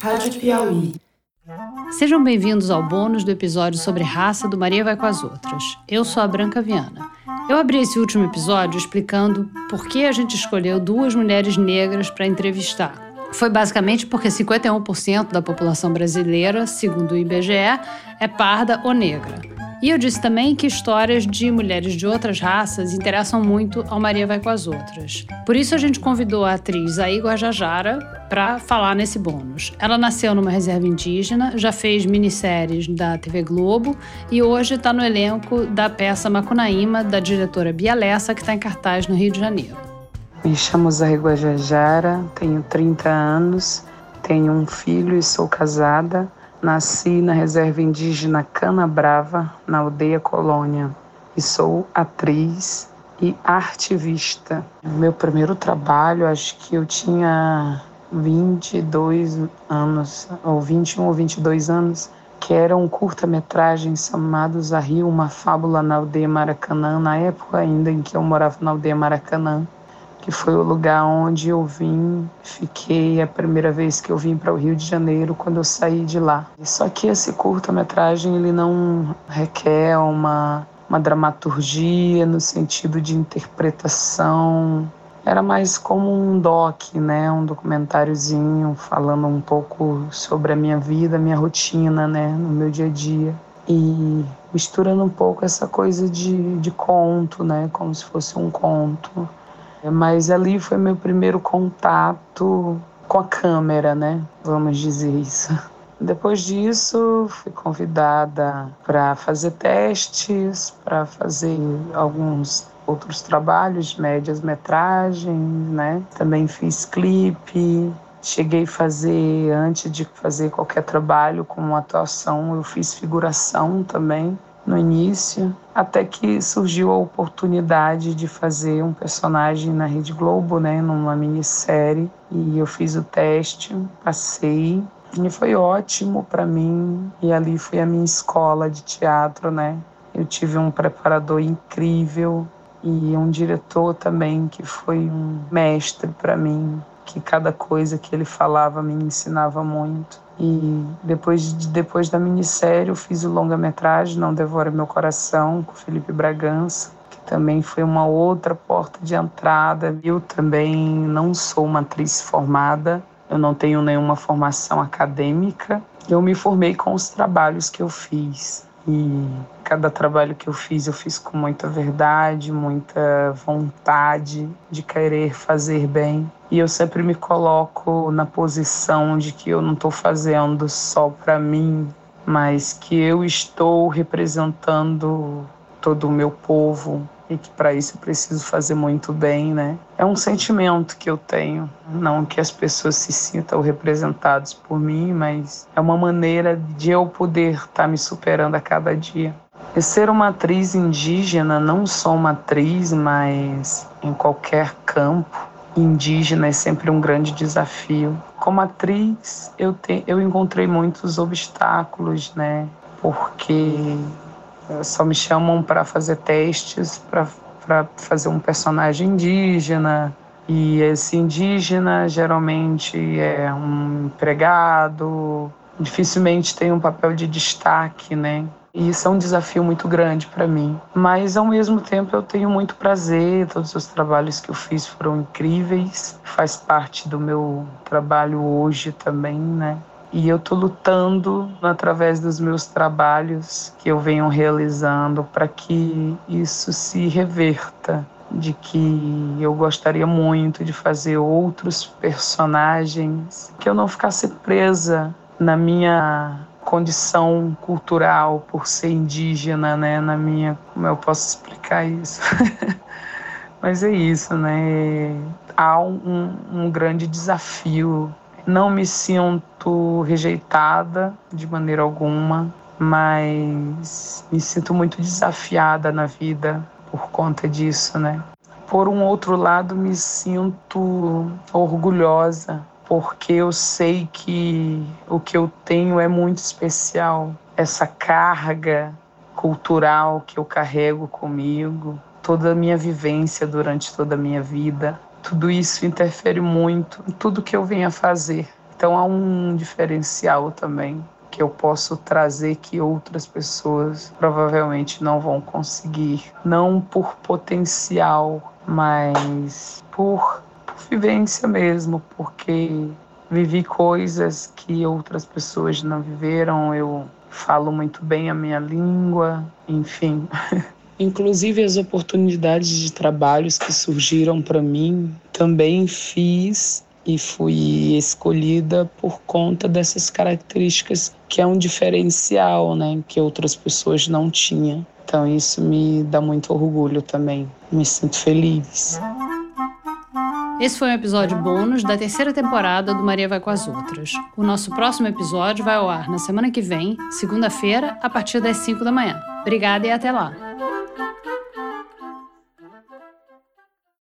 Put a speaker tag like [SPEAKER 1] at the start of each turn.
[SPEAKER 1] Rádio Piauí.
[SPEAKER 2] Sejam bem-vindos ao bônus do episódio sobre raça do Maria Vai com as Outras. Eu sou a Branca Viana. Eu abri esse último episódio explicando por que a gente escolheu duas mulheres negras para entrevistar. Foi basicamente porque 51% da população brasileira, segundo o IBGE, é parda ou negra. E eu disse também que histórias de mulheres de outras raças interessam muito ao Maria Vai com as Outras. Por isso a gente convidou a atriz Aí Guajajara para falar nesse bônus. Ela nasceu numa reserva indígena, já fez minisséries da TV Globo e hoje está no elenco da peça Macunaíma, da diretora Bia Lessa, que está em cartaz no Rio de Janeiro.
[SPEAKER 3] Me chamo Zé Guajajara, tenho 30 anos, tenho um filho e sou casada. Nasci na reserva indígena Cana Brava, na aldeia Colônia, e sou atriz e artivista. Meu primeiro trabalho, acho que eu tinha 22 anos, ou 21 ou 22 anos, que era um curta-metragem chamado Rio, uma fábula na aldeia Maracanã, na época ainda em que eu morava na aldeia Maracanã que foi o lugar onde eu vim, fiquei a primeira vez que eu vim para o Rio de Janeiro quando eu saí de lá. Só que esse curta-metragem ele não requer uma uma dramaturgia no sentido de interpretação. Era mais como um doc, né, um documentáriozinho falando um pouco sobre a minha vida, a minha rotina, né, no meu dia a dia. E misturando um pouco essa coisa de, de conto, né, como se fosse um conto mas ali foi meu primeiro contato com a câmera, né? Vamos dizer isso. Depois disso, fui convidada para fazer testes, para fazer alguns outros trabalhos, médias metragens, né? Também fiz clipe. Cheguei a fazer, antes de fazer qualquer trabalho com atuação, eu fiz figuração também no início, até que surgiu a oportunidade de fazer um personagem na Rede Globo, né, numa minissérie, e eu fiz o teste, passei, e foi ótimo para mim, e ali foi a minha escola de teatro, né? Eu tive um preparador incrível e um diretor também que foi um mestre para mim, que cada coisa que ele falava me ensinava muito. E depois, depois da minissérie, eu fiz o longa-metragem Não Devora Meu Coração, com Felipe Bragança, que também foi uma outra porta de entrada. Eu também não sou uma atriz formada, eu não tenho nenhuma formação acadêmica. Eu me formei com os trabalhos que eu fiz. E cada trabalho que eu fiz, eu fiz com muita verdade, muita vontade de querer fazer bem. E eu sempre me coloco na posição de que eu não estou fazendo só para mim, mas que eu estou representando todo o meu povo e que para isso eu preciso fazer muito bem, né? É um sentimento que eu tenho, não que as pessoas se sintam representadas por mim, mas é uma maneira de eu poder estar tá me superando a cada dia. E ser uma atriz indígena, não só uma atriz, mas em qualquer campo, indígena é sempre um grande desafio. Como atriz, eu, te, eu encontrei muitos obstáculos, né? Porque só me chamam para fazer testes, para fazer um personagem indígena. E esse indígena geralmente é um empregado, dificilmente tem um papel de destaque, né? E isso é um desafio muito grande para mim. Mas ao mesmo tempo eu tenho muito prazer, todos os trabalhos que eu fiz foram incríveis, faz parte do meu trabalho hoje também, né? E eu estou lutando através dos meus trabalhos que eu venho realizando para que isso se reverta, de que eu gostaria muito de fazer outros personagens, que eu não ficasse presa na minha condição cultural por ser indígena, né? Na minha, como eu posso explicar isso? Mas é isso, né? Há um, um grande desafio. Não me sinto rejeitada de maneira alguma, mas me sinto muito desafiada na vida por conta disso, né? Por um outro lado, me sinto orgulhosa porque eu sei que o que eu tenho é muito especial. Essa carga cultural que eu carrego comigo, toda a minha vivência durante toda a minha vida, tudo isso interfere muito em tudo que eu venho a fazer. Então há um diferencial também que eu posso trazer que outras pessoas provavelmente não vão conseguir, não por potencial, mas por, vivência mesmo, porque vivi coisas que outras pessoas não viveram, eu falo muito bem a minha língua, enfim. Inclusive as oportunidades de trabalhos que surgiram para mim, também fiz e fui escolhida por conta dessas características que é um diferencial, né, que outras pessoas não tinham. Então isso me dá muito orgulho também. Me sinto feliz.
[SPEAKER 2] Esse foi um episódio bônus da terceira temporada do Maria Vai com as Outras. O nosso próximo episódio vai ao ar na semana que vem, segunda-feira, a partir das 5 da manhã. Obrigada e até lá!